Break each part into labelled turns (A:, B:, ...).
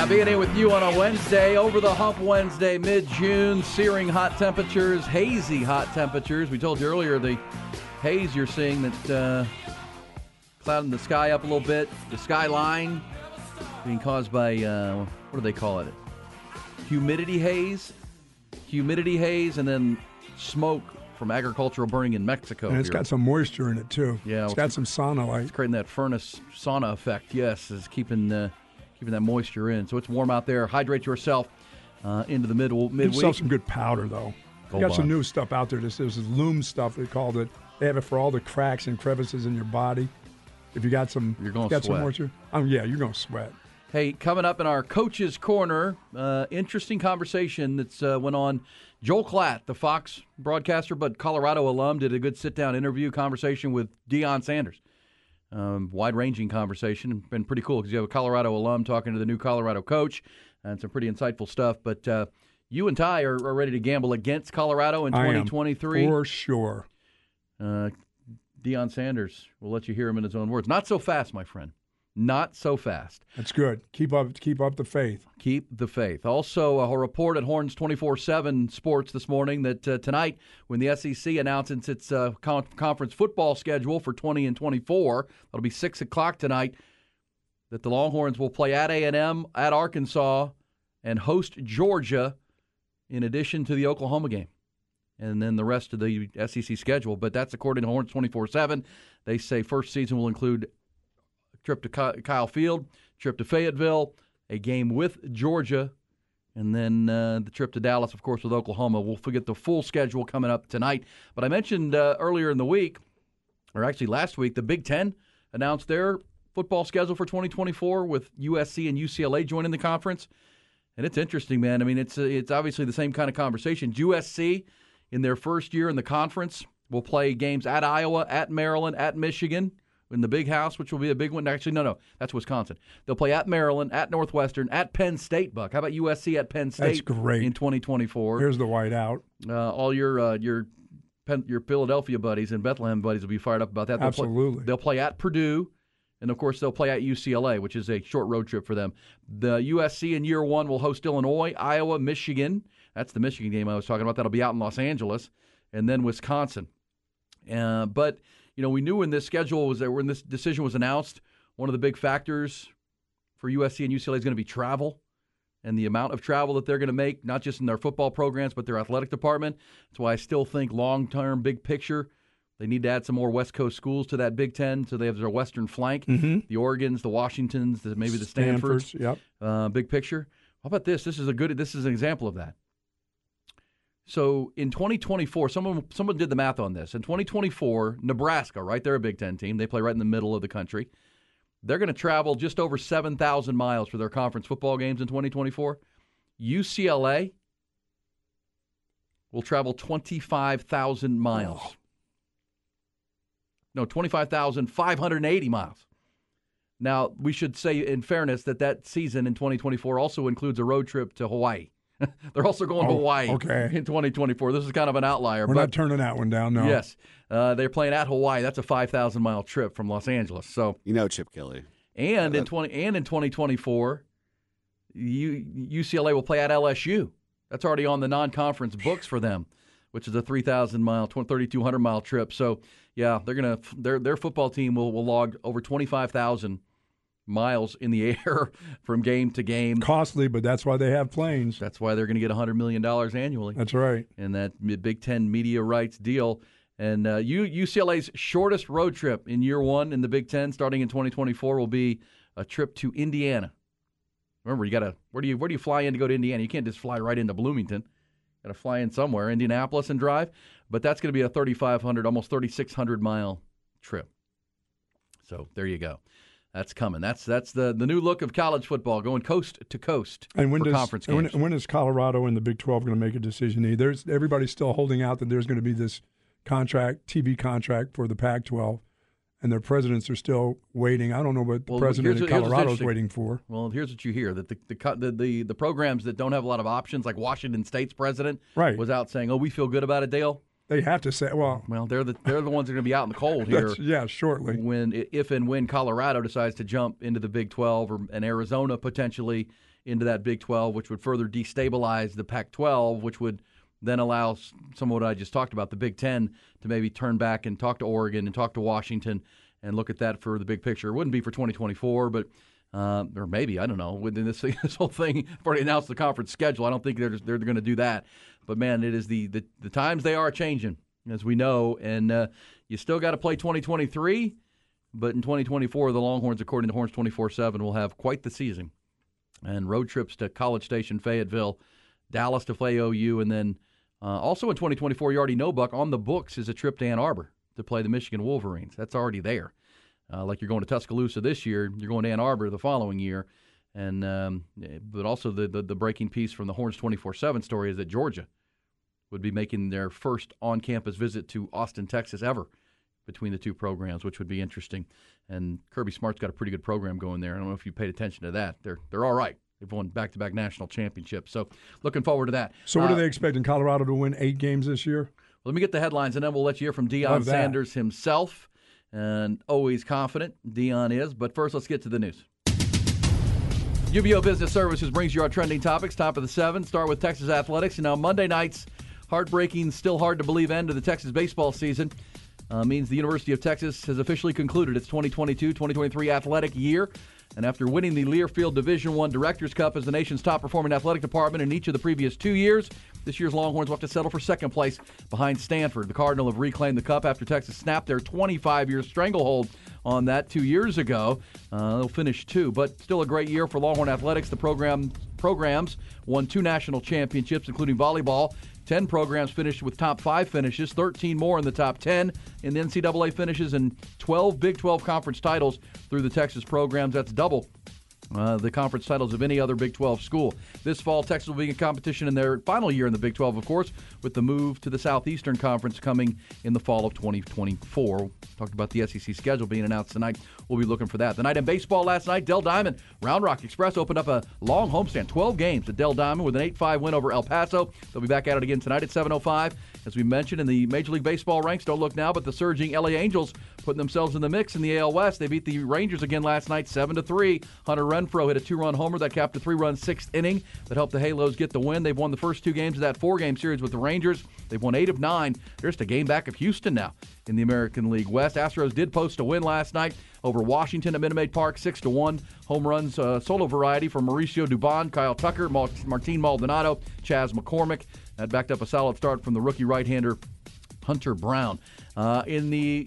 A: Yeah, being here with you on a Wednesday, over the hump Wednesday, mid June, searing hot temperatures, hazy hot temperatures. We told you earlier the haze you're seeing that uh, clouding the sky up a little bit, the skyline being caused by, uh, what do they call it? Humidity haze, humidity haze, and then smoke from agricultural burning in Mexico.
B: And it's
A: here.
B: got some moisture in it too.
A: Yeah,
B: it's
A: well,
B: got some sauna light.
A: It's creating that furnace sauna effect. Yes, is keeping uh, keeping that moisture in. So it's warm out there. Hydrate yourself uh, into the mid
B: Give
A: midweek.
B: yourself some good powder though.
A: Gold
B: got some new stuff out there. This is loom stuff. They called it. They have it for all the cracks and crevices in your body. If you got some,
A: You're gonna
B: got some
A: sweat.
B: moisture. Um, yeah, you're gonna sweat.
A: Hey, coming up in our coaches' corner, uh, interesting conversation that's uh, went on. Joel Klatt, the Fox broadcaster but Colorado alum, did a good sit-down interview conversation with Deion Sanders. Um, wide-ranging conversation, been pretty cool because you have a Colorado alum talking to the new Colorado coach, and some pretty insightful stuff. But uh, you and Ty are, are ready to gamble against Colorado in
B: I am,
A: 2023.
B: for sure.
A: Uh, Deion Sanders, we'll let you hear him in his own words. Not so fast, my friend. Not so fast.
B: That's good. Keep up. Keep up the faith.
A: Keep the faith. Also, a report at Horns 24 7 Sports this morning that uh, tonight, when the SEC announces its uh, con- conference football schedule for 20 and 24, that'll be 6 o'clock tonight, that the Longhorns will play at A&M, at Arkansas, and host Georgia in addition to the Oklahoma game. And then the rest of the SEC schedule. But that's according to Horns 24 7. They say first season will include trip to Kyle Field, trip to Fayetteville, a game with Georgia, and then uh, the trip to Dallas, of course, with Oklahoma. We'll forget the full schedule coming up tonight. But I mentioned uh, earlier in the week, or actually last week, the Big Ten announced their football schedule for 2024 with USC and UCLA joining the conference. And it's interesting, man. I mean, it's it's obviously the same kind of conversation. USC, in their first year in the conference, will play games at Iowa, at Maryland, at Michigan in the Big House, which will be a big one. Actually, no, no, that's Wisconsin. They'll play at Maryland, at Northwestern, at Penn State. Buck, how about USC at Penn State?
B: That's great.
A: in 2024.
B: Here's the white out.
A: Uh, all your uh, your Penn, your Philadelphia buddies and Bethlehem buddies will be fired up about that. They'll Play,
B: Absolutely.
A: they'll play at Purdue, and of course they'll play at UCLA, which is a short road trip for them. The USC in year one will host Illinois, Iowa, Michigan. That's the Michigan game I was talking about. That'll be out in Los Angeles, and then Wisconsin. Uh, but you know, we knew when this schedule was when this decision was announced, one of the big factors for USC and UCLA is going to be travel and the amount of travel that they're going to make, not just in their football programs, but their athletic department. That's why I still think long term, big picture, they need to add some more West Coast schools to that Big Ten so they have their Western flank. The Oregons, the Washingtons, the, maybe the Stanfords.
B: Stanford's, Yep.
A: Uh, big picture. How about this? This is a good. This is an example of that. So in 2024, someone someone did the math on this. In 2024, Nebraska, right? They're a Big Ten team. They play right in the middle of the country. They're going to travel just over 7,000 miles for their conference football games in 2024. UCLA will travel 25,000 miles. No, 25,580 miles. Now, we should say, in fairness, that that season in 2024 also includes a road trip to Hawaii. They're also going to
B: Oh,
A: Hawaii
B: okay.
A: in 2024. This is kind of an outlier.
B: We're
A: but
B: not turning that one down. No.
A: Yes, uh, they're playing at Hawaii. That's a 5,000 mile trip from Los Angeles. So,
C: You know Chip Kelly.
A: and in 20 and in 2024, U, UCLA will play at LSU. That's already on the non-conference books for them, which is a 3,000 mile, 3,200 mile trip. So yeah, they're gonna their their football team will, will log over 25,000 miles in the air from game to game.
B: Costly, but that's why they have planes.
A: That's why they're going to get $100 million annually.
B: That's right.
A: And that Big Ten media rights deal. And uh, UCLA's shortest road trip in year one in the Big Ten, starting in 2024, will be a trip to Indiana. Remember, you got to where do you where do you fly in to go to Indiana? You can't just fly right into Bloomington. Got to fly in somewhere, Indianapolis, and drive. But that's going to be a 3,500, almost 3,600 mile trip. So there you go. That's coming. That's that's the, the new look of college football, going coast to coast
B: and when
A: for
B: does,
A: conference games.
B: When, when is Colorado and the Big Twelve going to make a decision? There's everybody's still holding out that there's going to be this contract, TV contract for the Pac-12, and their presidents are still waiting. I don't know what the
A: Well,
B: president of Colorado is waiting for.
A: Well, here's what you hear that the the, the the the programs that don't have a lot of options, like Washington State's president,
B: Right.
A: was out saying, "Oh, we feel good about it, Dale."
B: They have to say, well,
A: Well, they're the they're the ones that are going to be out in the cold here.
B: yeah, shortly.
A: when if and when Colorado decides to jump into the Big 12 or and Arizona potentially into that Big 12, which would further destabilize the Pac-12, which would then allow some of what I just talked about, the Big 10, to maybe turn back and talk to Oregon and talk to Washington and look at that for the big picture. It wouldn't be for 2024, but uh, or maybe I don't know. Within this this whole thing, I've already announced the conference schedule. I don't think they're they're going to do that. But man, it is the, the the times they are changing, as we know, and uh, you still got to play 2023. But in 2024, the Longhorns, according to Horns 24 7, will have quite the season. And road trips to College Station, Fayetteville, Dallas to play OU, and then uh, also in 2024, you already know, Buck, on the books is a trip to Ann Arbor to play the Michigan Wolverines. That's already there. Uh, like you're going to Tuscaloosa this year, you're going to Ann Arbor the following year. And um, but also the, the the breaking piece from the Horns 24/7 story is that Georgia would be making their first on-campus visit to Austin, Texas ever between the two programs, which would be interesting. And Kirby Smart's got a pretty good program going there. I don't know if you paid attention to that. They're they're all right. They've won back-to-back national championships. So looking forward to that.
B: So, what
A: Uh,
B: are they expecting? Colorado to win eight games this year?
A: Let me get the headlines, and then we'll let you hear from Deion
B: that.
A: Sanders himself. And always confident, Deion is. But first, let's get to the news. UBEO Business Services brings you our trending topics. Top of the seven. Start with Texas athletics. You know, Monday night's heartbreaking, still hard to believe end of the Texas baseball season uh, means the University of Texas has officially concluded its 2022-2023 athletic year. And after winning the Learfield Division One Directors Cup as the nation's top performing athletic department in each of the previous two years, this year's Longhorns will have to settle for second place behind Stanford. The Cardinal have reclaimed the cup after Texas snapped their 25-year stranglehold on that two years ago. Uh, they'll finish two, but still a great year for Longhorn athletics. The program programs won two national championships, including volleyball. 10 programs finished with top five finishes, 13 more in the top 10 in the NCAA finishes, and 12 Big 12 conference titles through the Texas programs. That's double uh, the conference titles of any other Big 12 school. This fall, Texas will be in competition in their final year in the Big 12, of course, with the move to the Southeastern Conference coming in the fall of 2024. Talked about the SEC schedule being announced tonight. We'll be looking for that. The night in baseball last night, Dell Diamond, Round Rock Express opened up a long homestand, 12 games at Dell Diamond with an 8-5 win over El Paso. They'll be back at it again tonight at 7:05. As we mentioned in the Major League Baseball ranks, don't look now, but the surging LA Angels putting themselves in the mix in the AL West. They beat the Rangers again last night, seven to three. Hunter Renfroe hit a two-run homer that capped a three-run sixth inning that helped the Halos get the win. They've won the first two games of that four-game series with the Rangers. They've won eight of nine. They're just a game back of Houston now in the American League West. Astros did post a win last night over Washington at Minute Maid Park, six to one. Home runs uh, solo variety from Mauricio Dubon, Kyle Tucker, Martin Maldonado, Chas McCormick. That backed up a solid start from the rookie right-hander Hunter Brown. Uh, in the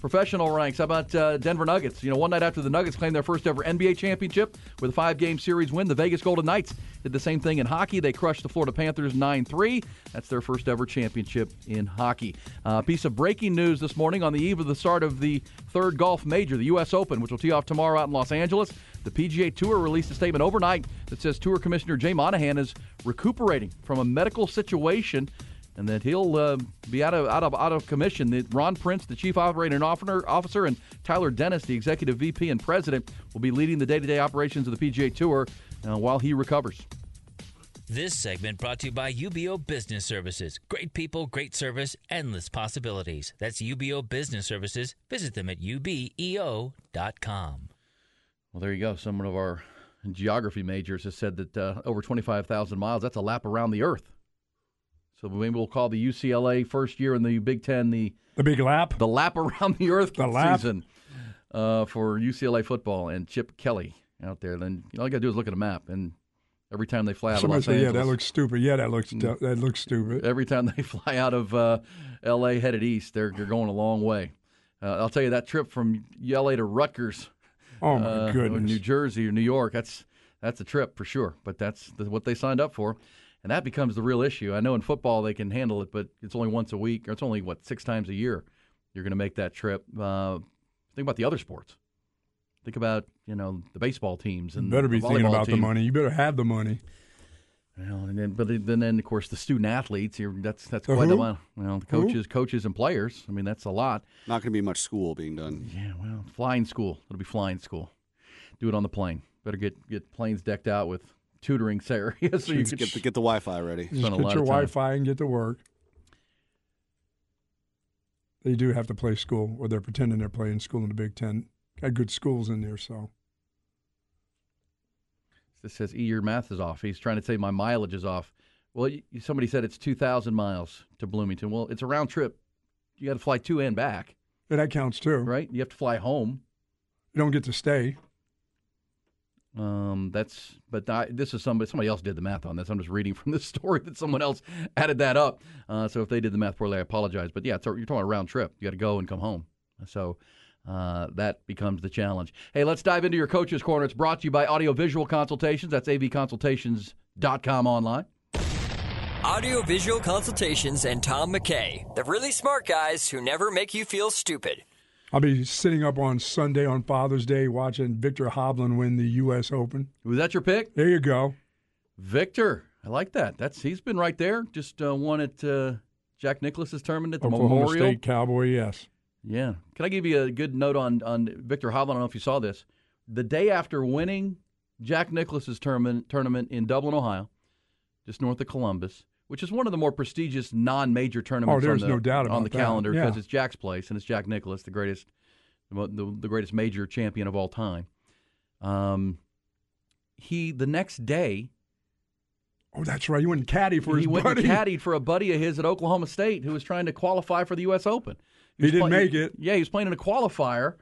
A: professional ranks, how about uh, Denver Nuggets? You know, one night after the Nuggets claimed their first ever NBA championship with a five-game series win, the Vegas Golden Knights did the same thing in hockey. They crushed the Florida Panthers 9-3. That's their first ever championship in hockey. Uh, piece of breaking news this morning on the eve of the start of the third golf major, the U.S. Open, which will tee off tomorrow out in Los Angeles. The PGA Tour released a statement overnight that says Tour Commissioner Jay Monahan is recuperating from a medical situation and that he'll uh, be out of out of out of commission. That Ron Price, the chief operating officer, officer, and Tyler Dennis, the executive VP and president, will be leading the day-to-day operations of the PGA Tour uh, while he recovers.
D: This segment brought to you by UBEO Business Services. Great people, great service, endless possibilities. That's UBEO Business Services. Visit them at ubeo.com.
A: Well, there you go. Someone of our geography majors has said that uh, over 25,000 miles, that's a lap around the Earth. So maybe we'll call the UCLA first year in the Big Ten the
B: The big lap.
A: the lap around the Earth
B: The
A: season uh, for UCLA football and Chip Kelly out there. Then you know, all you got to do is look at a map, and every time they fly out of
B: Somebody
A: Los
B: said,
A: Angeles,
B: "Yeah, that looks stupid." Yeah, that looks that looks stupid.
A: every time they fly out of uh, L.A. headed east, they're they're going a long way. Uh, I'll tell you that trip from L.A. to Rutgers,
B: Oh my
A: uh,
B: goodness!
A: New Jersey or New York. That's that's a trip for sure. But that's the, what they signed up for, and that becomes the real issue. I know in football they can handle it, but it's only once a week, or it's only what six times a year. You're going to make that trip. Uh, think about the other sports. Think about you know the baseball teams
B: You
A: and
B: better be
A: the
B: thinking
A: volleyball
B: about the money. You better have the money.
A: Well, and then, but then, then of course the student athletes. You're, that's that's
B: The
A: quite a
B: who?
A: lot. Well, the
B: Who?
A: coaches, coaches and players. I mean, that's a lot.
C: Not going to be much school being done.
A: Yeah, well, flying school. It'll be flying school. Do it on the plane. Better get get planes decked out with tutoring areas so you
C: Let's
A: can
C: get the, get the Wi-Fi ready.
B: Just
A: Spent
B: get your. Wi-Fi and get to work. They do have to play school, or they're pretending they're playing school in the Big Ten. Got good schools in there, so
A: This says, E, your math is off. He's trying to say my mileage is off. Well, y- somebody said it's 2,000 miles to Bloomington. Well, it's a round trip. You got to fly to and back,
B: yeah, that counts too.
A: right? You have to fly home.
B: You don't get to stay.
A: Um, that's, but I, this is somebody, somebody else did the math on this. I'm just reading from this story that someone else added that up. Uh, so if they did the math poorly, I apologize. But yeah, it's you're talking a round trip. You got to go and come home. So uh, that becomes the challenge. Hey, let's dive into your coach's corner. It's brought to you by Audiovisual Consultations. That's avconsultations.com online.
E: Audiovisual Consultations and Tom McKay, the really smart guys who never make you feel stupid.
B: I'll be sitting up on Sunday on Father's Day watching Viktor Hovland win the U.S. Open.
A: Was that your pick?
B: There you go.
A: Viktor. I like that. That's he's been right there. Just uh, won at uh, Jack Nicklaus's tournament at the
B: Oklahoma
A: Memorial.
B: State Cowboy, yes.
A: Yeah. Can I give you a good note on on Viktor Hovland? I don't know if you saw this. The day after winning Jack Nicklaus's tournament tournament in Dublin, Ohio, just north of Columbus, which is one of the more prestigious non-major tournaments
B: Oh, there's
A: on the,
B: no doubt
A: on the calendar
B: Yeah.
A: because it's Jack's place and it's Jack Nicklaus, the greatest the, the, greatest major champion of all time. Um, he the next day
B: Oh, that's right. You went caddy for
A: he
B: his
A: went
B: buddy.
A: and caddied for a buddy of his at Oklahoma State who was trying to qualify for the U.S. Open.
B: He
A: was
B: didn't
A: play-
B: make it.
A: Yeah, he was playing in a qualifier,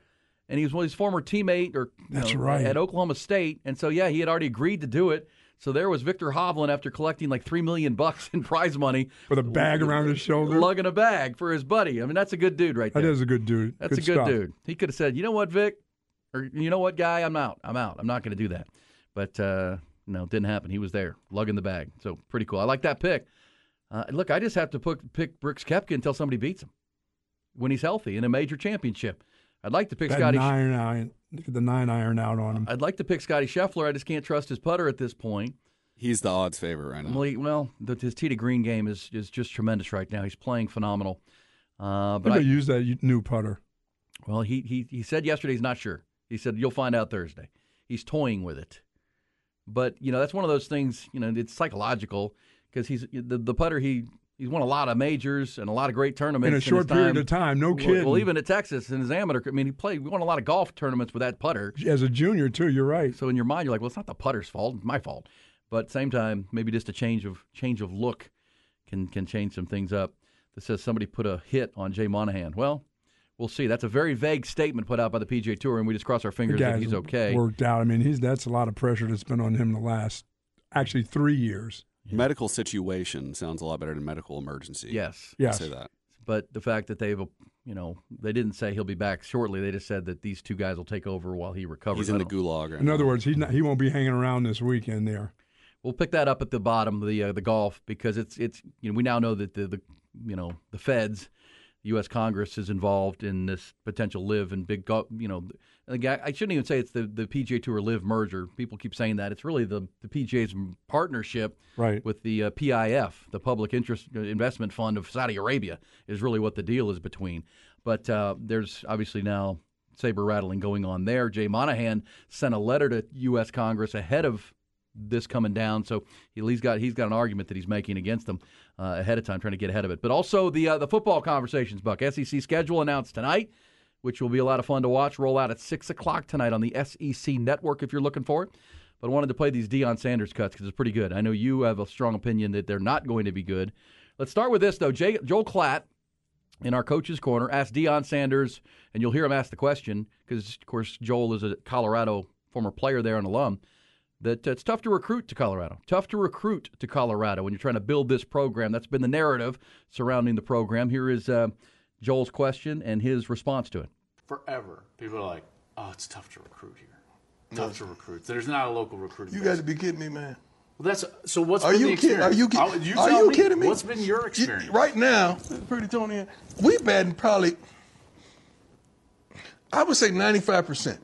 A: and he was one of his former teammate or
B: That's
A: know,
B: right.
A: at Oklahoma State, and so yeah, he had already agreed to do it. So there was Viktor Hovland after collecting like three million bucks in prize money
B: With a bag around his shoulder.
A: lugging a bag for his buddy. I mean, that's a good dude right
B: That
A: there.
B: is a good dude.
A: That's
B: good
A: a good
B: stuff.
A: dude. He could have said, you know what, Vic, or you know what, guy, I'm out. I'm out. I'm not going to do that. But uh, no, it didn't happen. He was there, lugging the bag. So pretty cool. I like that pick. Uh, look, I just have to put, pick Brooks Koepka until somebody beats him when he's healthy in a major championship. I'd like to pick
B: That
A: Scotty.
B: nine iron, the nine iron out on him.
A: I'd like to pick Scotty Scheffler. I just can't trust his putter at this point.
C: He's the odds favorite right now.
A: Well, he- well the, his tee to green game is, is just tremendous right now. He's playing phenomenal. Uh, but
B: But
A: I,
B: use that new putter.
A: Well, he, he he said yesterday he's not sure. He said you'll find out Thursday. He's toying with it, but you know that's one of those things. You know, it's psychological because he's the, the putter. He he's won a lot of majors and a lot of great tournaments
B: In a short period
A: time.
B: of time, no kidding.
A: Well, even at Texas in his amateur, I mean, he played. We won a lot of golf tournaments with that putter.
B: As a junior, too, you're right.
A: So in your mind, you're like, well, it's not the putter's fault. It's my fault. But same time, maybe just a change of change of look can can change some things up. That says somebody put a hit on Jay Monahan. Well, we'll see. That's a very vague statement put out by the PGA Tour, and we just cross our fingers that he's okay.
B: worked out. I mean, he's that's a lot of pressure that's been on him the last actually three years.
C: Medical situation sounds a lot better than medical emergency.
A: Yes,
C: I'll
B: Yes.
C: say that.
A: but the fact that they've, you know, they didn't say he'll be back shortly. They just said that these two guys will take over while he recovers.
C: He's in the gulag. Right
B: In other words, he's not, he won't be hanging around this weekend there.
A: We'll pick that up at the bottom of the uh, the golf because it's it's you know we now know that the, the you know the Feds, the U.S. Congress is involved in this potential LIV and big golf. You know, I shouldn't even say it's the the PGA Tour LIV merger. People keep saying that it's really the the PGA's partnership
B: Right.
A: with the uh, PIF, the Public Interest uh, Investment Fund of Saudi Arabia, is really what the deal is between. But uh, there's obviously now saber rattling going on there. Jay Monahan sent a letter to U.S. Congress ahead of this coming down, so he's got he's got an argument that he's making against them uh, ahead of time, trying to get ahead of it. But also the uh, the football conversations, Buck. SEC schedule announced tonight, which will be a lot of fun to watch. Roll out at six o'clock tonight on the SEC network if you're looking for it. but I wanted to play these Deion Sanders cuts because it's pretty good. I know you have a strong opinion that they're not going to be good. Let's start with this though. Jay, Joel Klatt in our coach's corner asked Deion Sanders, and you'll hear him ask the question because, of course, Joel is a Colorado former player there and alum. That it's tough to recruit to Colorado. Tough to recruit to Colorado when you're trying to build this program. That's been the narrative surrounding the program. Here is uh, Joel's question and his response to it.
F: Forever, people are like, "Oh, it's tough to recruit here. Tough to recruit. There's not a local recruiting."
G: You
F: base."
G: got to be kidding me, man.
F: Well, that's so. What's
G: Are
F: been
G: you
F: the
G: kidding? Are you kidding?
F: I'll- you
G: Are you
F: me,
G: kidding me?
F: What's been your
G: You-
F: experience?
G: right now, pretty Tony, we batting probably, I would say 95%.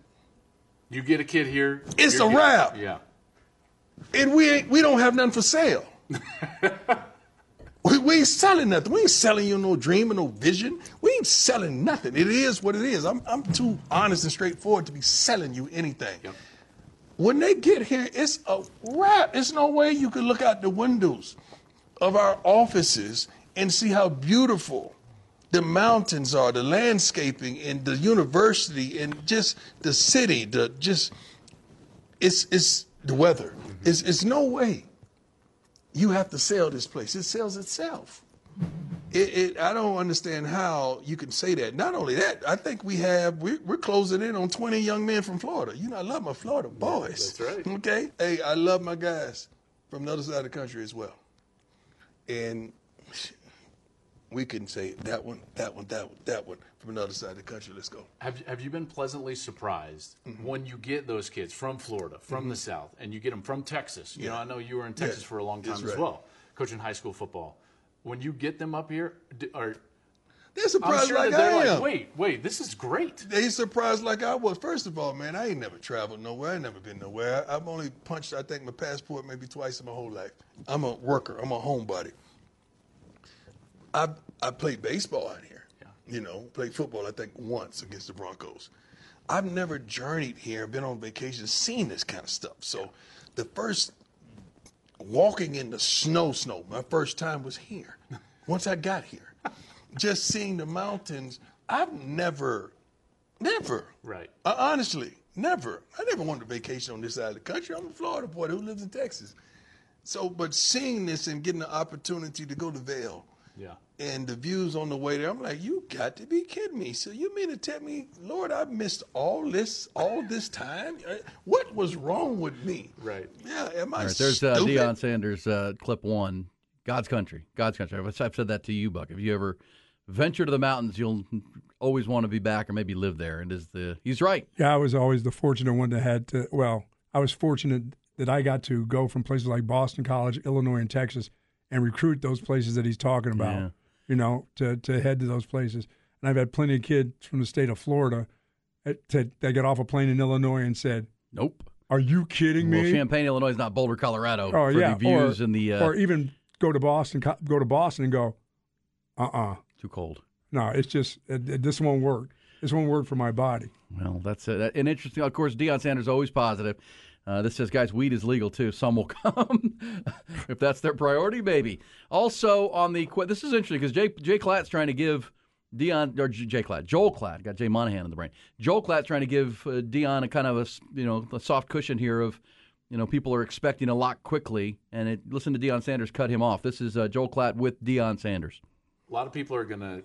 F: You get a kid here.
G: It's a
F: getting-
G: wrap.
F: Yeah.
G: And we ain't, we don't have nothing for sale. we, we ain't selling nothing. We ain't selling you no dream or no vision. We ain't selling nothing. It is what it is. I'm, I'm too honest and straightforward to be selling you anything. When they get here, it's a wrap. There's no way you can look out the windows of our offices and see how beautiful the mountains are, the landscaping, and the university, and just the city. The just it's it's the weather. It's it's no way. You have to sell this place. It sells itself. It, it, I don't understand how you can say that. Not only that, I think we have we're, we're closing in on 20 young men from Florida. You know, I love my Florida boys.
F: that's right.
G: Okay, hey, I love my guys from the other side of the country as well. And we can say that one, that one, that one, that one from another side of the country. Let's go.
F: Have Have you been pleasantly surprised
G: Mm-hmm.
F: when you get those kids from Florida, from the South, and you get them from Texas? You know, I know you were in
G: Yeah,
F: Texas for a long time
G: that's
F: as well, coaching high school football. When you get them up here, are
G: They're surprised
F: sure
G: like
F: they're
G: I am.
F: like, wait, wait, this is great.
G: They surprised like I was. First of all, man, I ain't never traveled nowhere. I ain't never been nowhere. I've only punched, I think, my passport maybe twice in my whole life. I'm a worker. I'm a homebody. I I played baseball out here. You know, played football. I think once against the Broncos. I've never journeyed here, been on vacation, seen this kind of stuff. So, the first walking in the snow, snow. My first time was here. Once I got here, just seeing the mountains. I've never, never,
F: Right.
G: uh, honestly, never. I never wanted to vacation on this side of the country. I'm a Florida boy who lives in Texas. So, but seeing this and getting the opportunity to go to Vail
F: Yeah.
G: and the views on the way there, I'm like, you got to be kidding me. So you mean to tell me, Lord, I missed all this, all this time? Uh, What was wrong with me?
F: Right.
G: Yeah, am I
A: All right, there's uh. Deion Sanders, uh, clip one. God's country, God's country. I've I've said that to you, Buck. If you ever venture to the mountains, you'll always want to be back or maybe live there. And is the he's right.
B: Yeah, I was always the fortunate one that had to. Well, I was fortunate that I got to go from places like Boston College, Illinois, and Texas, and recruit those places that he's talking about.
A: Yeah.
B: You know, to to head to those places. And I've had plenty of kids from the state of Florida that, that that got off a plane in Illinois and said,
A: Nope.
B: "Are you kidding me?"
A: Well, Champaign, Illinois is not Boulder, Colorado.
B: oh
A: for
B: yeah,
A: the views
B: or,
A: and the uh,
B: or even go to Boston, go to Boston and go, "Uh uh
A: too cold.
B: no, it's just it, it- this won't work. This won't work for my body."
A: Well, that's uh, that, and interesting. Of course, Deion Sanders always positive. Uh, this says, guys, weed is legal too. Some will come if that's their priority, baby. Also on the que- this is interesting because Jay Jay Klatt's trying to give Deion or Jay Klatt, Joel Klatt, got Jay Monahan in the brain. Joel Klatt's trying to give uh, Deion a kind of a s- you know a soft cushion here of you know people are expecting a lot quickly, and it, listen to Deion Sanders cut him off. This is uh, Joel Klatt with Deion Sanders.
F: A lot of people are gonna.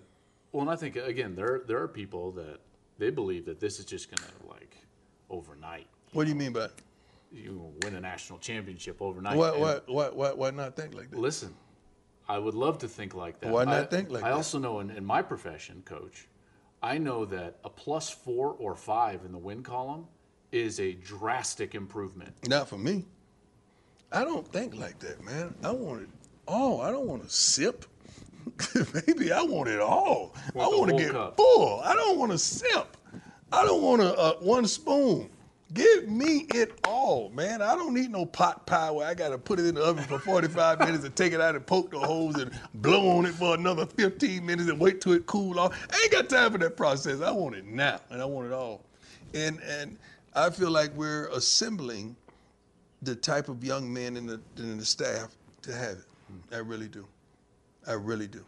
F: Well, and I think again, there there are people that they believe that this is just gonna like overnight.
G: What do you mean by it?
F: You win a national championship overnight.
G: What, what, what, what, why not think like that?
F: Listen, I would love to think like that.
G: Why not
F: I,
G: think like
F: I
G: that?
F: also know in, in my profession, coach, I know that a plus four or five in the win column is a drastic improvement.
G: Not for me. I don't think like that, man. I want it all. I don't want to sip. Maybe I want it all.
F: Want
G: I want to get
F: cup.
G: full. I don't want to sip. I don't want a, uh, one spoon. Give me it all, man. I don't need no pot pie where I got to put it in the oven for 45 minutes and take it out and poke the holes and blow on it for another 15 minutes and wait till it cool off. I ain't got time for that process. I want it now, and I want it all. And and I feel like we're assembling the type of young men in the in the staff to have it. I really do. I really do.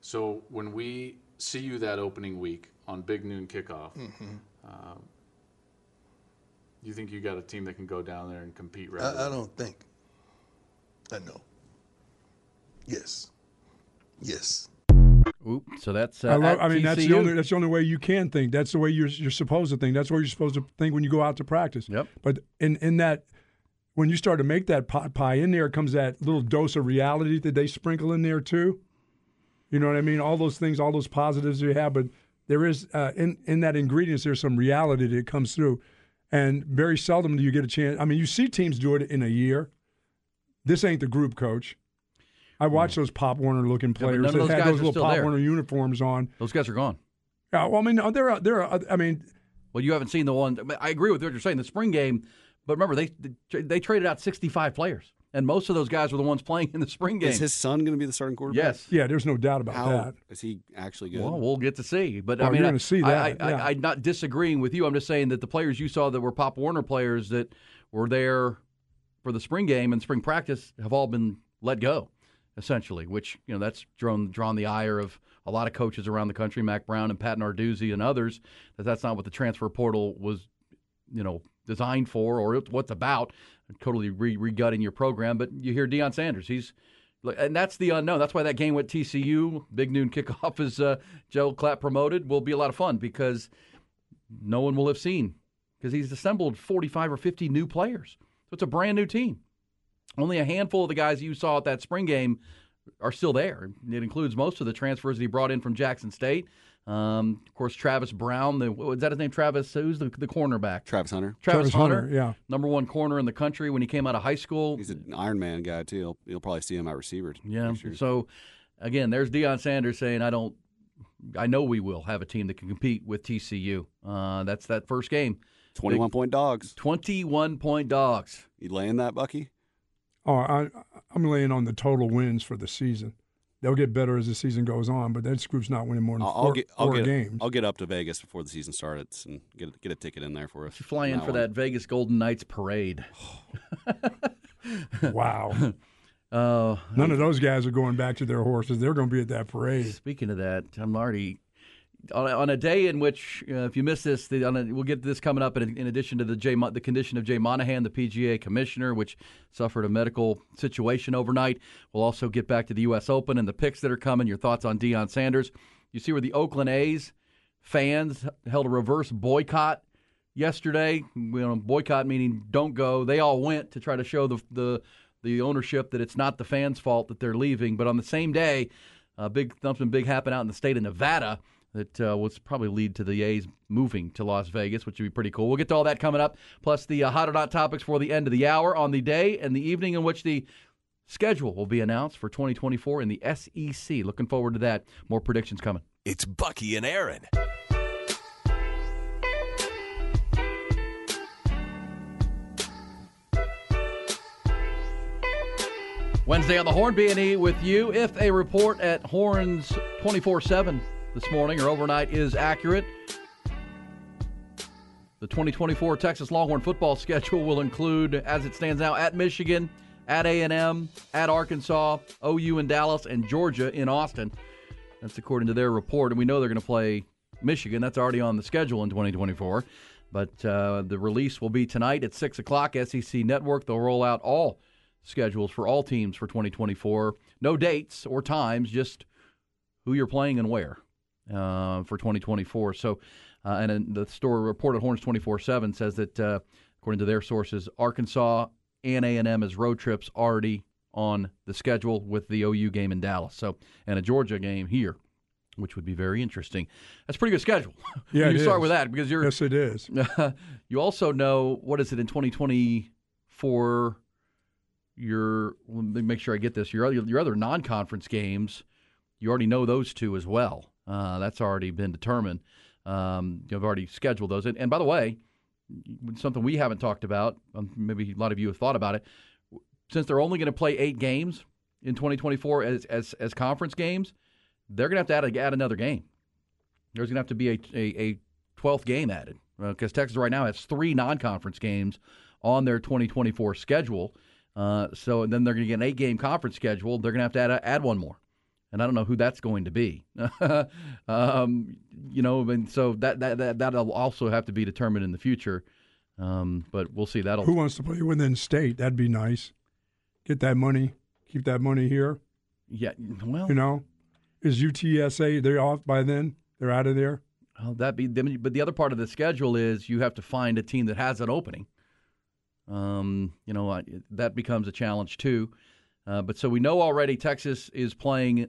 F: So when we see you that opening week on Big Noon Kickoff,
G: Mm-hmm.
F: um, You think you got a team that can go down there and compete?
G: I, I don't think. I know. Yes. Yes.
A: Oop, so that's uh,
B: I, love, I mean, that's the only that's the only way you can think. That's the way you're you're supposed to think. That's what you're supposed to think when you go out to practice.
A: Yep.
B: But in in that, when you start to make that pot pie, in there comes that little dose of reality that they sprinkle in there too. You know what I mean? All those things, all those positives you have, but there is uh, in in that ingredients there's some reality that comes through, and very seldom do you get a chance. I mean, you see teams do it in a year. This ain't the group coach. I watch those Pop Warner looking players
A: of
B: that
A: those
B: had
A: guys
B: those
A: are
B: little Pop
A: there.
B: Warner uniforms on.
A: Those guys are gone.
B: Yeah, well, I mean, they're they're. I mean,
A: Well, you haven't seen the one. I agree with what you're saying. The spring game, but remember they they traded out 65 players, and most of those guys were the ones playing in the spring game.
C: Is his son going to be the starting quarterback?
A: yes.
B: yeah, there's no doubt about
C: How
B: that.
C: is he actually good?
A: Well, we'll get to see. But
B: Well,
A: I oh, mean,
B: you're
A: I-
B: gonna see
A: I,
B: that,
A: I,
B: yeah.
A: I, I'm not disagreeing with you. I'm just saying that the players you saw that were Pop Warner players that were there for the spring game and spring practice have all been let go, essentially. Which you know that's drawn drawn the ire of a lot of coaches around the country, Mack Brown and Pat Narduzzi and others. That that's not what the transfer portal was, you know, designed for or what's about. Totally re- regutting your program. But you hear Deion Sanders, he's and that's the unknown. That's why that game with TCU, big noon kickoff, is uh, Joel Klatt promoted, will be a lot of fun because no one will have seen because he's assembled 45 or 50 new players. So it's a brand new team. Only a handful of the guys you saw at that spring game are still there. It includes most of the transfers that he brought in from Jackson State. Um, of course, Travis Brown. The, what was that his name? Travis. Who's the, the cornerback?
C: Travis Hunter.
A: Travis,
B: Travis
A: Hunter,
B: Hunter, yeah.
A: number one corner in the country when he came out of high school.
C: He's an Iron Man guy too. You'll, you'll probably see him at receiver.
A: Yeah.
C: next year.
A: So again, there's Deion Sanders saying, "I don't. I know we will have a team that can compete with TCU. Uh, that's that first game.
C: Twenty-one point dogs.
A: 21 point dogs.
C: You laying that, Bucky?
B: Oh, I, I'm laying on the total wins for the season. They'll get better as the season goes on, but that group's not winning more than
C: I'll,
B: 4
C: I'll get. I'll
B: four
C: get.
B: games.
C: I'll get up to Vegas before the season starts and get get a ticket in there for us.
A: You fly in for
C: now
A: that. Vegas Golden Knights parade.
B: wow.
A: Uh,
B: None of those guys are going back to their horses. They're going to be at that parade.
A: Speaking of that, I'm already on a, on a day in which, uh, if you miss this, the, a, we'll get this coming up. In, in addition to the Jay, the condition of Jay Monahan, the PGA commissioner, which suffered a medical situation overnight. We'll also get back to the U.S. Open and the picks that are coming. Your thoughts on Deion Sanders? You see where the Oakland A's fans held a reverse boycott yesterday. You boycott meaning don't go. They all went to try to show the the the ownership that it's not the fans' fault that they're leaving. But on the same day, uh, big something big happened out in the state of Nevada that uh, will probably lead to the A's moving to Las Vegas, which would be pretty cool. We'll get to all that coming up, plus the uh, hot or not topics for the end of the hour on the day and the evening in which the schedule will be announced for 2024 in the SEC. Looking forward to that. More predictions coming.
H: It's Bucky and Erin.
A: Wednesday on the Horn B&E with you. If a report at Horns 24/7 this morning or overnight is accurate, the 2024 Texas Longhorn football schedule will include, as it stands now, at Michigan, at A&M, at Arkansas, OU in Dallas, and Georgia in Austin. That's according to their report, and we know they're going to play Michigan. That's already on the schedule in 2024. But uh, the release will be tonight at six o'clock. SEC Network. They'll roll out all schedules for all teams for 2024. No dates or times, just who you're playing and where uh, for 2024. So, uh, and the story reported Horns 24/7 says that uh, according to their sources, Arkansas and A&M as road trips already on the schedule with the OU game in Dallas. So, and a Georgia game here. Which would be very interesting. That's a pretty good schedule.
B: Yeah,
A: you start
B: is.
A: with that because you're
B: Yes, it is.
A: you also know what is it in 2024? Your let me make sure I get this. Your other, your other non-conference games, you already know those two as well. Uh, that's already been determined. Um, you've already scheduled those. And, and by the way, something we haven't talked about. Um, maybe a lot of you have thought about it. Since they're only going to play eight games in 2024 as as, as conference games, they're going to have to add, add another game. There's going to have to be a, a, a 12th game added because Texas right now has three non-conference games on their 2024 schedule. Uh, so then they're going to get an eight-game conference schedule. They're going to have to add, add one more, and I don't know who that's going to be. um, you know, and so that that that that'll also have to be determined in the future. Um, but we'll see. That'll
B: Who wants to play within state? That'd be nice. Get that money. Keep that money here.
A: yeah. Well,
B: You know, is UTSA? They're off by then. They're out of there.
A: Well, that be, but the other part of the schedule is you have to find a team that has an opening. Um, you know, I- that becomes a challenge too. Uh, but so we know already Texas is playing.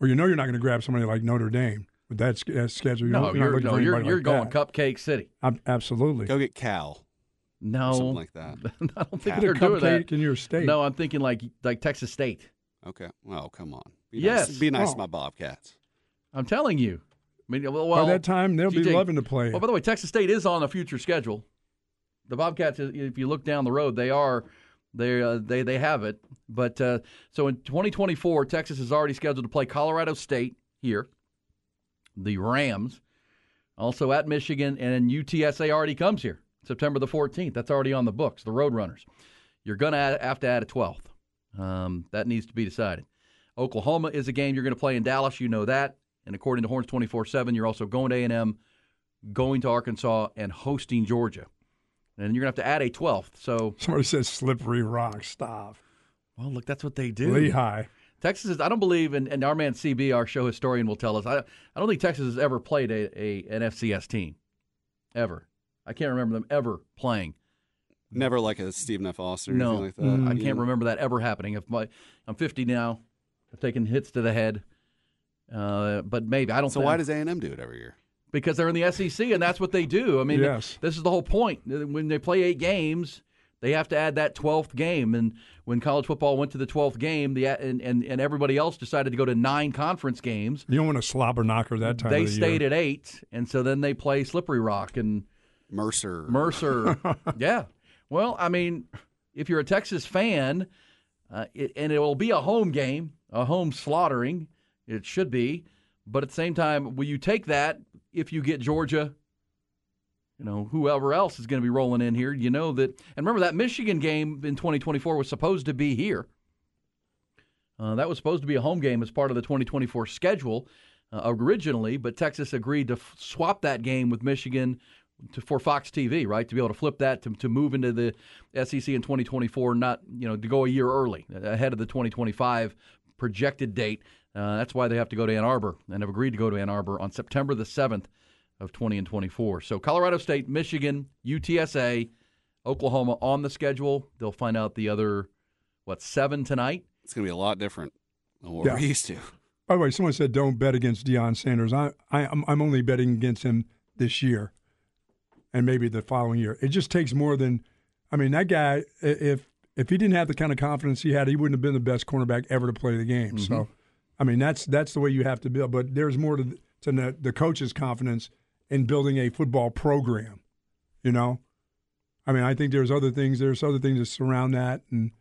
B: Or you know you're not going to grab somebody like Notre Dame with that, that schedule. You're
A: No,
B: not
A: you're,
B: looking
A: no,
B: for
A: you're, you're
B: like
A: going
B: that.
A: Cupcake City.
B: Ab- absolutely.
C: Go get Cal.
A: No,
C: something like that.
A: I don't think
B: Get
A: they're
B: a
A: doing that.
B: cupcake in your state.
A: No, I'm thinking like like Texas State.
C: Okay. Well, come on. Be
A: Yes.
C: Nice. Be nice
B: Oh.
C: to my Bobcats.
A: I'm telling you. I mean, well, well
B: by that time, they'll be loving to play.
A: Well, by the way, Texas State is on a future schedule. The Bobcats, if you look down the road, they are they uh, they they have it. But uh, so in 2024, Texas is already scheduled to play Colorado State here, the Rams, also at Michigan, and UTSA already comes here September the 14th. That's already on the books. The Roadrunners. You're gonna have to add a 12th. Um, that needs to be decided. Oklahoma is a game you're going to play in Dallas. You know that. And according to Horns 24/7, you're also going to A&M, going to Arkansas, and hosting Georgia. And you're going to have to add a 12th. So,
B: Somebody says slippery rock. Stop.
A: well, look, that's what they do.
B: Lehigh.
A: Texas is. I don't believe, and, and our man CB, our show historian, will tell us. I, I don't think Texas has ever played a, a an FCS team, ever. I can't remember them ever playing.
C: Never like a Stephen F. Austin or
A: No,
C: anything like that.
B: Mm,
A: I can't
C: know?
A: remember that ever happening. If my, I'm 50 now, I've taken hits to the head, uh, but maybe I don't.
C: So
A: think,
C: why does A and M do it every year?
A: Because they're in the SEC and that's what they do. I mean,
B: Yes.
A: this is the whole point. When they play eight games, they have to add that 12th game. And when college football went to the 12th game, the and, and, and everybody else decided to go to nine conference games,
B: You don't want a slobber knocker that time
A: they
B: of the
A: stayed
B: year.
A: at eight. And so then they play Slippery Rock and
C: Mercer.
A: Mercer. yeah. Well, I mean, if you're a Texas fan, uh, it, and it will be a home game, a home slaughtering, it should be. But at the same time, will you take that if you get Georgia? You know, whoever else is going to be rolling in here, you know that. And remember that Michigan game in 2024 was supposed to be here. Uh, that was supposed to be a home game as part of the 2024 schedule uh, originally, but Texas agreed to f- swap that game with Michigan to, for Fox TV, right? To be able to flip that to, to move into the SEC in 2024, not you know to go a year early ahead of the 2025 projected date. Uh, that's why they have to go to Ann Arbor and have agreed to go to Ann Arbor on September the 7th of 20 and 24. So Colorado State, Michigan, UTSA, Oklahoma on the schedule. They'll find out the other what seven tonight.
C: It's going to be a lot different than what
B: Yeah.
C: we're used to.
B: By the way, someone said don't bet against Deion Sanders. I, I, I'm, I'm only betting against him this year, and maybe the following year. It just takes more than. I mean, that guy. If if he didn't have the kind of confidence he had, he wouldn't have been the best cornerback ever to play the game. So, I mean, that's that's the way you have to build. But there's more to the, to the, the coach's confidence in building a football program. You know, I mean, I think there's other things. There's other things that surround that, and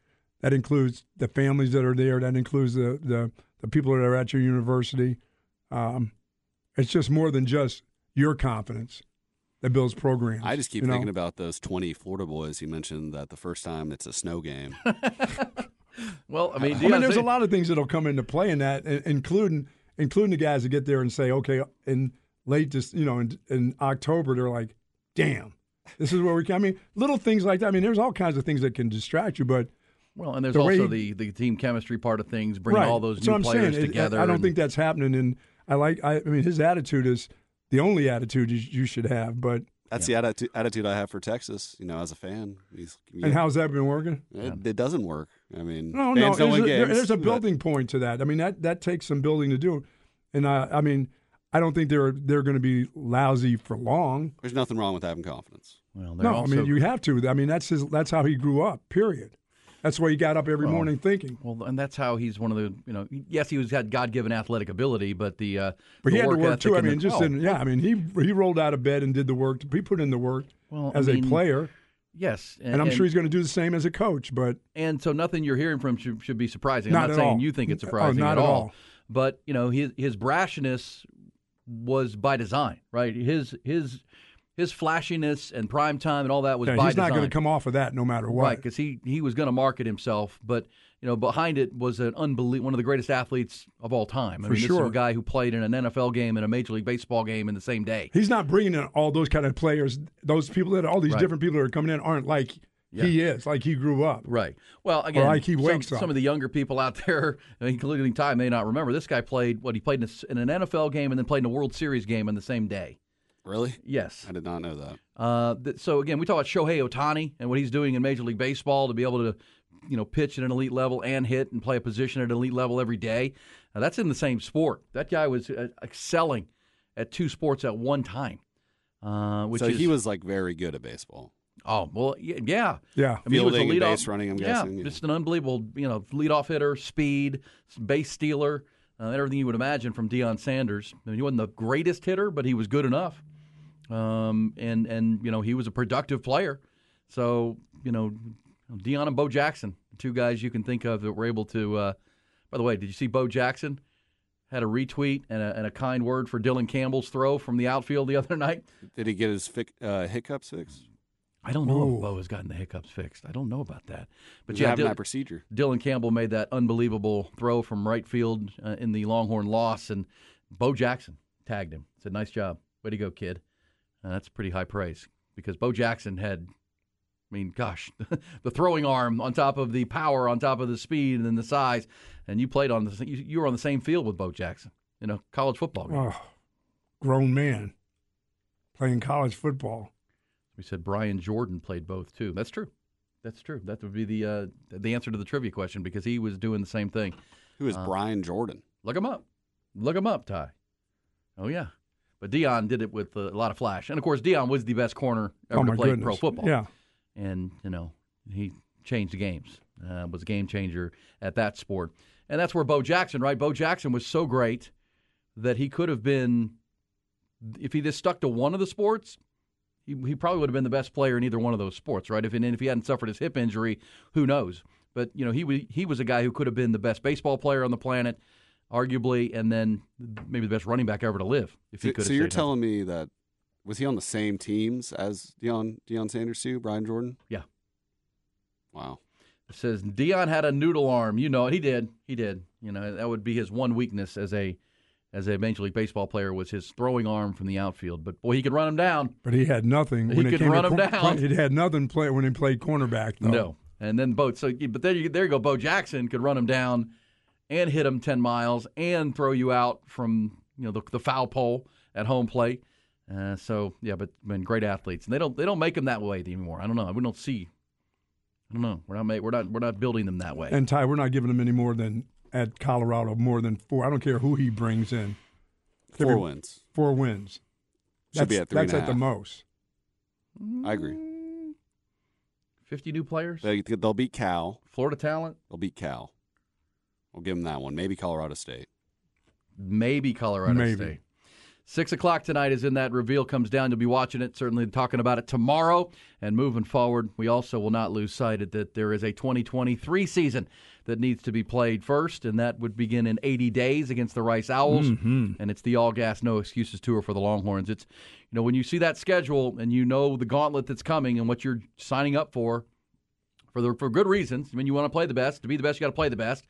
B: that includes the families that are there. That includes the the, the people that are at your university. Um, it's just more than just your confidence that builds programs.
C: I just keep
B: you know?
C: thinking about those 20 Florida boys you mentioned that the first time it's a snow game.
A: Well, I mean,
B: I mean, there's a lot of things that'll come into play in that, including including the guys that get there and say, okay, in late, this, you know, in, in October, they're like, damn, this is where we. Can. I mean, little things like that. I mean, there's all kinds of things that can distract you, but
A: Well, and there's
B: the
A: also
B: he-
A: the, the team chemistry part of things, bringing
B: right.
A: all those new
B: what I'm
A: players
B: saying. It-
A: together.
B: I don't
A: and-
B: think that's happening, and I like. I, I mean, his attitude is the only attitude you, you should have. But
C: That's the attitude, attitude I have for Texas, you know, as a fan. He's,
B: and how's that been working?
C: it, it doesn't work. I mean,
B: No, no,
C: don't
B: there's
C: win
B: a, there-
C: games,
B: there's a
C: but-
B: building point to that. I mean, that that takes some building to do, and I, I mean, I don't think they're they're going to be lousy for long.
C: There's nothing wrong with having confidence.
A: Well,
B: No,
A: also,
B: I mean you have to. I mean that's his. That's how he grew up. Period. That's why he got up every
A: Well,
B: morning thinking.
A: Well, and that's how he's one of the you know. Yes, he was had God given athletic ability, but the uh,
B: But
A: the
B: he had to work too. I
A: and the-
B: mean, just
A: oh,
B: in, yeah. I mean, he he rolled out of bed and did the work. He put in the work.
A: Well, I
B: as
A: mean,
B: a player,
A: Yes,
B: and, I'm sure he's going to do the same as a coach. But
A: and so nothing you're hearing from should, should be surprising.
B: Not
A: I'm not saying
B: all.
A: you think it's
B: Oh,
A: surprising
B: not
A: at
B: at
A: all.
B: all.
A: But you know his his brashness was by design, right? His his his flashiness and prime time and all that was
B: yeah,
A: by
B: he's not going to come off of that no matter what.
A: Right, because he he was going to market himself, but you know behind it was an unbelievable one of the greatest athletes of all time. I
B: For
A: mean, this is
B: sure.
A: a guy who played in an NFL game and a Major League Baseball game in the same day.
B: He's not bringing in all those kind of players. Those people that all these
A: Right.
B: different people that are coming in aren't like he is, like he grew up.
A: Right. Well, again,
B: like he
A: some,
B: wakes up.
A: some of the younger people out there, including Ty, may not remember. This guy played what he played in, a in an NFL game and then played in a World Series game in the same day.
C: Really?
A: Yes.
C: I did not know that.
A: Uh, th- so again, we talk about Shohei Ohtani and what he's doing in Major League Baseball to be able to, you know, pitch at an elite level and hit and play a position at an elite level every day. Now, that's in the same sport. That guy was uh, excelling at two sports at one time. Uh, which
C: so
A: is,
C: he was like very good at baseball.
A: Oh well, yeah,
B: Yeah.
A: I mean, he was a
C: Fielding and
A: leadoff
C: base running, I'm
A: yeah,
C: guessing, yeah.
A: just an unbelievable, you know, leadoff hitter, speed, base stealer, uh, everything you would imagine from Deion Sanders. I mean, he wasn't the greatest hitter, but he was good enough. Um, and and you know, he was a productive player. So you know, Deion and Bo Jackson, two guys you can think of that were able to. Uh, by the way, did you see Bo Jackson? Had a retweet and a, and a kind word for Dylan Campbell's throw from the outfield the other night.
C: Did he get his fic- uh, hiccups fixed?
A: I don't know
B: Ooh.
A: if Bo has gotten the hiccups fixed. I don't know about that. But
C: He's
A: yeah,
C: having
A: Dylan,
C: that procedure.
A: Dylan Campbell made that unbelievable throw from right field uh, in the Longhorn loss, and Bo Jackson tagged him. Said, "Nice job, way to go, kid." Uh, that's pretty high praise because Bo Jackson had, I mean, gosh, the throwing arm on top of the power, on top of the speed and then the size, and you played on the you, you were on the same field with Bo Jackson in a college football game.
B: Oh, grown man playing college football.
A: We said Brian Jordan played both too. That's true. That's true. That would be the uh, the answer to the trivia question because he was doing the same thing.
C: Who is
A: Uh,
C: Brian Jordan?
A: Look him up. Look him up, Ty. Oh yeah. But Deion did it with a lot of flash, and of course Deion was the best corner ever
B: oh
A: to play
B: goodness.
A: pro football.
B: Yeah.
A: and you know he changed the games. Uh, was a game changer at that sport, and that's where Bo Jackson, right? Bo Jackson was so great that he could have been, if he just stuck to one of the sports, he, he probably would have been the best player in either one of those sports, right? If and if he hadn't suffered his hip injury, who knows? But you know he he was a guy who could have been the best baseball player on the planet, arguably, and then maybe the best running back ever to live if he
C: So,
A: could.
C: so
A: have
C: you're
A: stayed healthy.
C: telling me that was he on the same teams as Deion Deion Sanders too? Brian Jordan?
A: Yeah.
C: Wow.
A: It says Deion had a noodle arm. You know it. He did. He did. You know that would be his one weakness as a as a Major League Baseball player was his throwing arm from the outfield. But boy, he could run him down.
B: But he had nothing.
A: He
B: when it
A: could
B: came
A: run
B: to
A: him
B: cor-
A: down.
B: He had nothing play when he played cornerback. Though.
A: No. And then both. So, but there you there you go. Bo Jackson could run him down and hit them ten miles and throw you out from you know the, the foul pole at home plate. Uh, so yeah, but been great athletes, and they don't they don't make them that way anymore. I don't know. We don't see. I don't know. We're not ma- we're not we're not building them that way.
B: And Ty, we're not giving them any more than at Colorado more than four. I don't care who he brings in.
C: Four
B: Every-
C: wins.
B: Four wins.
C: Should
B: That's,
C: be at three
B: that's
C: and a
B: at the most.
C: I agree.
A: Fifty new players.
C: They, they'll beat Cal.
A: Florida talent.
C: They'll beat Cal. We'll give them that one. Maybe Colorado State.
A: maybe Colorado
B: Maybe.
A: State. Six o'clock tonight is in that reveal comes down. You'll be watching it, certainly talking about it tomorrow. And moving forward, we also will not lose sight of that there is a 2023 season that needs to be played first, and that would begin in 80 days against the Rice Owls.
B: Mm-hmm.
A: And it's the all gas, no excuses tour for the Longhorns. It's you know when you see that schedule and you know the gauntlet that's coming and what you're signing up for, for the for good reasons. I mean, you want to play the best. To be the best, you got to play the best.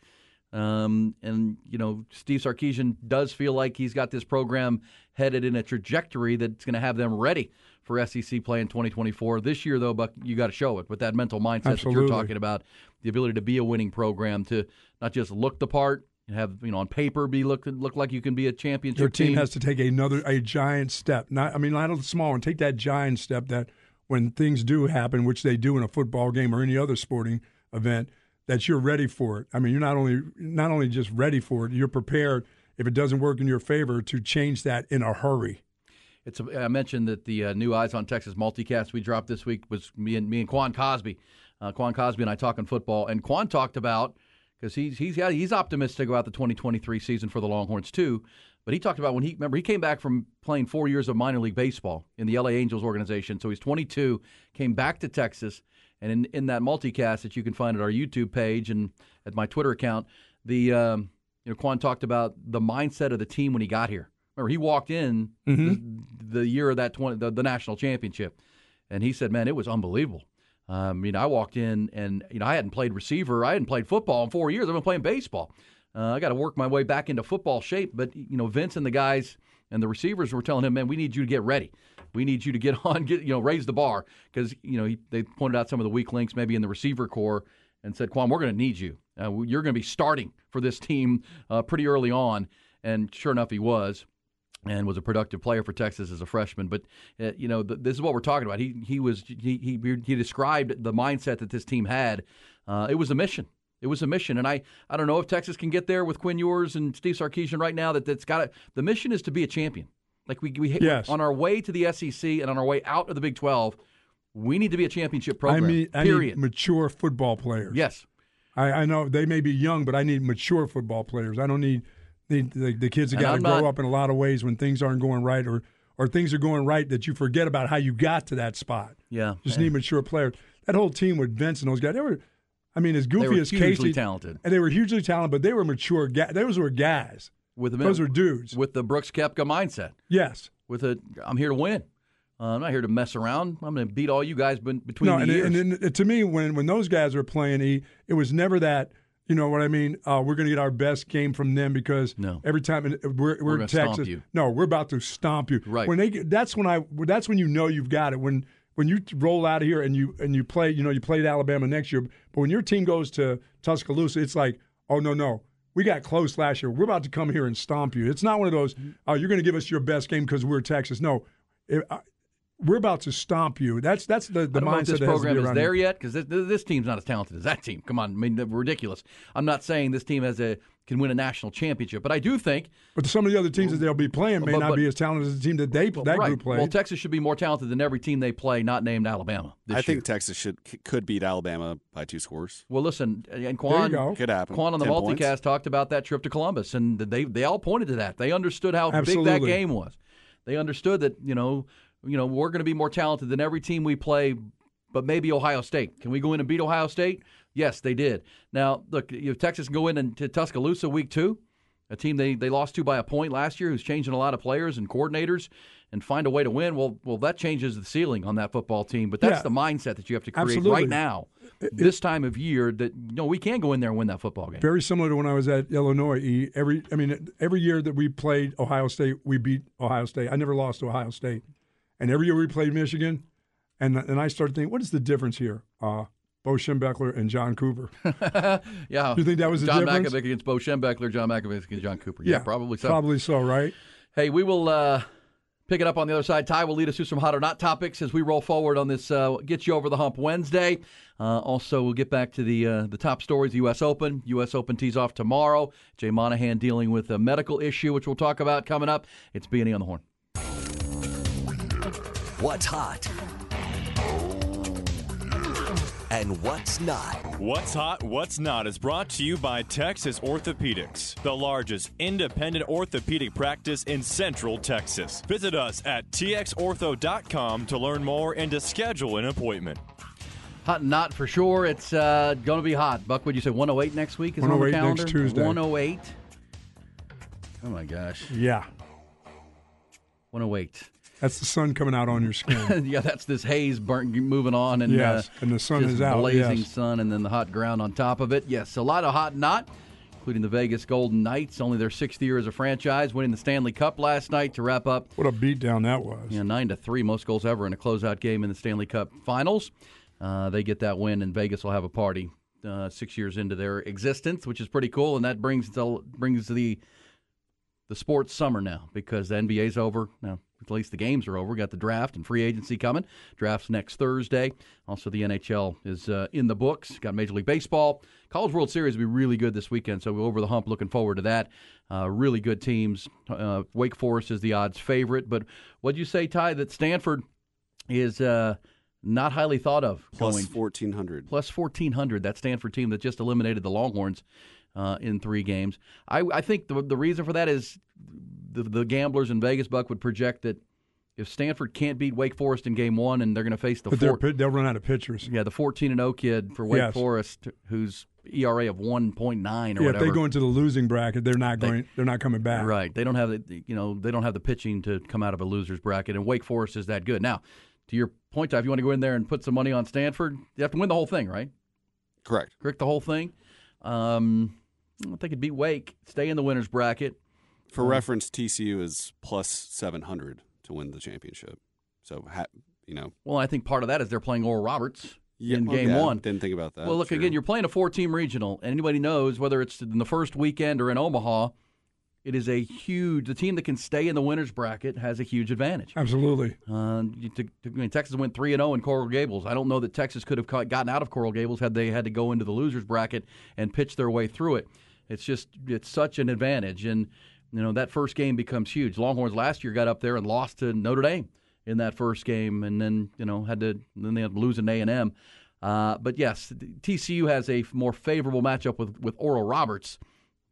A: Um, and you know, Steve Sarkisian does feel like he's got this program headed in a trajectory that's going to have them ready for SEC play in 2024. This year, though, Buck, you got to show it with that mental mindset that you're talking about, the ability to be a winning program, to not just look the part, and have you know on paper be look look like you can be a championship
B: Your team has to take another a giant step. Not I mean not a small one. Take that giant step that when things do happen, which they do in a football game or any other sporting event, that you're ready for it. I mean, you're not only not only just ready for it, you're prepared if it doesn't work in your favor to change that in a hurry.
A: It's. A, I mentioned that the uh, new Eyes on Texas multicast we dropped this week was me and me and Quan Cosby. Uh, Quan Cosby and I talking football, and Quan talked about because he's he's he's optimistic about the 2023 season for the Longhorns too. But he talked about when he remember he came back from playing four years of minor league baseball in the LA Angels organization. So he's 22, came back to Texas, and in, in that multicast that you can find at our YouTube page and at my Twitter account, the um, you know Quan talked about the mindset of the team when he got here. Remember, he walked in
B: Mhm.
A: the, the year of that 20 the, the national championship, and he said, "Man, it was unbelievable." Um, you know, I walked in and you know I hadn't played receiver, I hadn't played football in four years. I've been playing baseball. Uh, I got to work my way back into football shape. But you know, Vince and the guys and the receivers were telling him, "Man, we need you to get ready. We need you to get on, get you know, raise the bar." Because you know he, they pointed out some of the weak links maybe in the receiver corps and said, "Quan, we're going to need you. Uh, you're going to be starting for this team uh, pretty early on." And sure enough, he was and was a productive player for Texas as a freshman. But uh, you know, th- this is what we're talking about. He he was he he, he described the mindset that this team had. Uh, it was a mission. It was a mission, and I, I don't know if Texas can get there with Quinn Ewers and Steve Sarkisian right now. That that's got it. The mission is to be a champion. Like we we
B: Yes.
A: on our way to the SEC and on our way out of the Big Twelve, we need to be a championship program.
B: I mean, I
A: period.
B: mature football players.
A: Yes.
B: I, I know they may be young, but I need mature football players. I don't need, need the, the kids that got to grow
A: not-
B: up in a lot of ways when things aren't going right or, or things are going right that you forget about how you got to that spot.
A: Yeah.
B: Just need mature players. That whole team with Vince and those guys, they were, I mean, as
A: They
B: goofy
A: were
B: as Casey.
A: talented.
B: And they were hugely talented, but they were mature guys. Those were guys.
A: With the
B: Those are dudes.
A: with the Brooks Koepka mindset.
B: Yes.
A: With a, I'm here to win. Uh, I'm not here to mess around. I'm going to beat all you guys between
B: no,
A: the
B: and,
A: years.
B: and, and to me, when when those guys were playing, it was never that. You know what I mean? Uh, we're going to get our best game from them because
A: No.
B: every time we're, we're,
A: stomp
B: Texas. No, we're about to stomp you.
A: Right.
B: When they get, that's when I that's when you know you've got it. When when you roll out of here and you and you play, you know, you played Alabama next year, but when your team goes to Tuscaloosa, it's like, oh no no. We got close last year. We're about to come here and stomp you. It's not one of those. Oh, you're going to give us your best game because we're Texas. No, It- we're about to stomp you. That's that's the, the
A: I don't know
B: mindset
A: if this
B: that has to be
A: program is
B: around
A: there yet because this, this team's not as talented as that team. Come on, I mean, ridiculous. I'm not saying this team has a can win a national championship, but I do think
B: But some of the other teams that they'll be playing may
A: But-
B: not
A: but-
B: be as talented as the team that they that
A: right.
B: group played.
A: Well, Texas should be more talented than every team they play, not named Alabama. This
C: I
A: year.
C: think Texas should could beat Alabama by two scores.
A: Well, listen, and
B: There
A: Quan.
C: Could happen.
A: Quan on the
C: 10
A: multicast
C: points.
A: talked about that trip to Columbus, and they they all pointed to that. They understood how big that game was. They understood that you know you know we're going to be more talented than every team we play, but maybe Ohio State. Can we go in and beat Ohio State? Yes, they did. Now look, if Texas can go in and to Tuscaloosa week two, a team they, they lost to by a point last year, who's changing a lot of players and coordinators, and find a way to win. Well, well, that changes the ceiling on that football team. But that's
B: Yeah.
A: the mindset that you have to create
B: Absolutely.
A: right now, this time of year. That you know we can go in there and win that football game.
B: Very similar to when I was at Illinois. Every I mean, every year that we played Ohio State, we beat Ohio State. I never lost to Ohio State, and every year we played Michigan, and and I started thinking, what is the difference here? Uh, Bo Schembechler and John Cooper.
A: Yeah.
B: Do you think that was the
A: John
B: difference?
A: Mackovic against Bo Schembechler, John Mackovic against John Cooper. Yeah, probably so.
B: Probably so, right?
A: Hey, we will uh, pick it up on the other side. Ty will lead us through some hot or not topics as we roll forward on this uh, Get You Over the Hump Wednesday. Uh, also, we'll get back to the uh, the top stories, the U.S. Open. U.S. Open tees off tomorrow. Jay Monahan dealing with a medical issue, which we'll talk about coming up. It's B&E on the Horn.
H: What's hot? And what's not?
I: What's Hot, What's Not is brought to you by Texas Orthopedics, the largest independent orthopedic practice in Central Texas. Visit us at txortho.com to learn more and to schedule an appointment.
A: Hot and not for sure. It's uh, going to be hot. Buck, would you say 108 next week is on the calendar?
B: next Tuesday.
A: 108. Oh my gosh.
B: Yeah,
A: 108.
B: That's the sun coming out on your skin.
A: yeah, that's this haze burnt moving on, and
B: Yes,
A: uh,
B: and the sun is out,
A: blazing
B: yes.
A: sun, and then the hot ground on top of it. Yes, a lot of hot not, including the Vegas Golden Knights, only their sixth year as a franchise, winning the Stanley Cup last night to wrap up.
B: what a beatdown that was.
A: Yeah, nine to three, most goals ever in a closeout game in the Stanley Cup Finals. Uh, they get that win, and Vegas will have a party uh, six years into their existence, which is pretty cool, and that brings the, brings the the sports summer now because the NBA's over now. At least the games are over. We got the draft and free agency coming. Draft's next Thursday. Also, the NHL is uh, in the books. Got Major League Baseball. College World Series will be really good this weekend, so we're over the hump. Looking forward to that. Uh, really good teams. Uh, Wake Forest is the odds favorite. But what'd you say, Ty? That Stanford is uh, not highly thought of.
C: Plus
A: going
C: 1400.
A: plus 1400 that stanford team that just eliminated the longhorns uh, in three games I, I think the, the reason for that is the, the gamblers in vegas buck would project that if stanford can't beat wake forest in game one and they're going to face the
B: But they're,
A: four,
B: pi- they'll run out of pitchers.
A: yeah the 14 and 0 kid for wake
B: Yes.
A: forest whose era of 1.9 or
B: Yeah, if
A: whatever
B: they go into the losing bracket, they're not going. They're not coming back.
A: Right. They don't have the you know they don't have the pitching to come out of a losers bracket, and Wake Forest is that good. Now, to your point, if you want to go in there and put some money on Stanford, you have to win the whole thing, right?
C: Correct.
A: Correct the whole thing. Um, I think it'd beat Wake, stay in the winners bracket.
C: For
A: Um,
C: reference, TCU is plus 700 to win the championship. So, ha- you know.
A: Well, I think part of that is they're playing Oral Roberts in
C: well,
A: game
C: yeah,
A: one.
C: Didn't think about that.
A: well, look
C: True.
A: again. You're playing a four-team regional, and anybody knows whether it's in the first weekend or in Omaha, it is a huge. The team that can stay in the winners bracket has a huge advantage.
B: Absolutely.
A: Uh, you- to, to- I mean, Texas went three and zero in Coral Gables. I don't know that Texas could have gotten out of Coral Gables had they had to go into the losers bracket and pitch their way through it. It's just it's such an advantage, and you know that first game becomes huge. Longhorns last year got up there and lost to Notre Dame in that first game, and then you know had to then they had to lose an A and M. Uh, but yes, TCU has a more favorable matchup with with Oral Roberts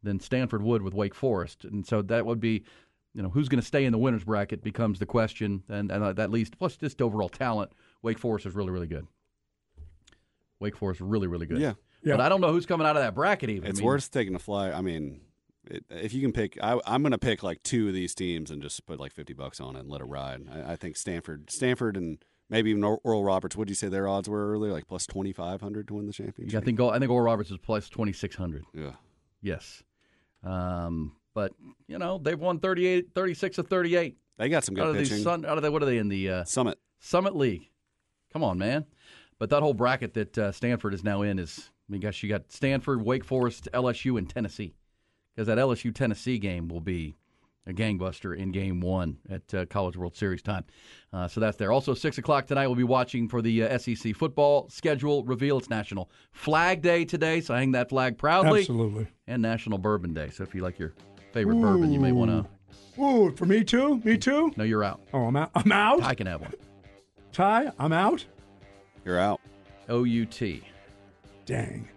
A: than Stanford would with Wake Forest, and so that would be you know who's going to stay in the winners bracket becomes the question, and, and uh, that least plus just overall talent. Wake Forest is really really good. Wake Forest is really really good.
C: Yeah.
A: But I don't know who's coming out of that bracket even.
C: It's
A: I mean,
C: worth taking a fly. I mean, it, if you can pick, I, I'm going to pick like two of these teams and just put like 50 bucks on it and let it ride. I, I think Stanford, Stanford, and maybe even Oral Roberts. What did you say their odds were earlier? Like plus 2,500 to win the championship.
A: Yeah, I think I think Oral Roberts is plus twenty six hundred.
C: Yeah.
A: Yes. Um, but you know they've won 38, 36 of thirty eight.
C: They got some good
A: out of
C: pitching.
A: Sun, out of the, what are they in the uh,
C: Summit
A: Summit League? Come on, man. But that whole bracket that uh, Stanford is now in is, I mean, gosh, you got Stanford, Wake Forest, LSU, and Tennessee. Because that LSU Tennessee game will be a gangbuster in game one at uh, College World Series time. Uh, so that's there. Also, 6 o'clock tonight, we'll be watching for the uh, SEC football schedule reveal. It's National Flag Day today, so hang that flag proudly.
B: Absolutely.
A: And National Bourbon Day. So if you like your favorite bourbon, you may want to.
B: Ooh, for me too. Me too.
A: No, you're out.
B: Oh, I'm out. I'm out.
A: I can have one.
B: Ty, I'm out.
C: You're out.
A: O U T.
B: Dang.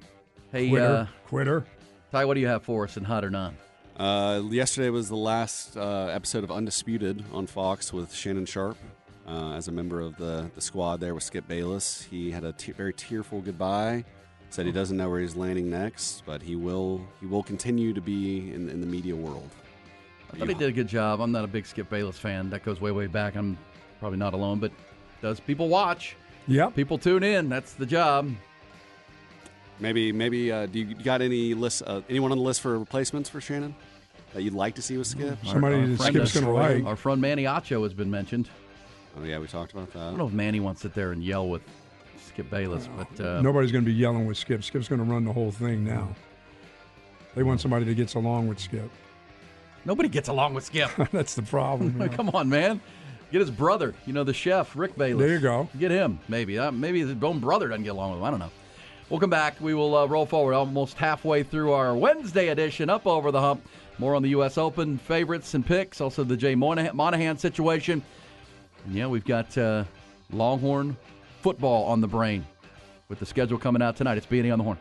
A: Hey,
B: Quitter.
A: uh,
B: Quitter.
A: Ty, what do you have for us in hot or not?
C: Uh, yesterday was the last uh, episode of Undisputed on Fox with Shannon Sharpe uh, as a member of the, the squad there with Skip Bayless. He had a te- very tearful goodbye. Said he doesn't know where he's landing next, but he will he will continue to be in, in the media world.
A: I thought he did a good job. I'm not a big Skip Bayless fan. That goes way, way back. I'm probably not alone, but does people watch?
B: Yeah,
A: People tune in. That's the job.
C: Maybe maybe uh, do you got any list uh, anyone on the list for replacements for Shannon that you'd like to see with Skip?
B: Somebody that
A: friend,
B: Skip's gonna like.
A: Our friend Manny Acho has been mentioned.
C: Oh yeah, we talked about that.
A: I don't know if Manny wants to sit there and yell with Skip Bayless, but uh,
B: Nobody's going to be yelling with Skip. Skip's going to run the whole thing now. They want somebody that gets along with Skip.
A: nobody gets along with Skip.
B: That's the problem. you know.
A: Come on, man. Get his brother, you know, the chef, Rick Bayless.
B: There you go.
A: Get him, maybe. Uh, maybe his own brother doesn't get along with him. I don't know. We'll come back. We will uh, roll forward almost halfway through our Wednesday edition, Up Over the Hump. More on the U.S. Open favorites and picks, also the Jay Monahan, Monahan situation. And yeah, we've got uh, Longhorn football on the brain with the schedule coming out tonight. It's B&E on the Horn.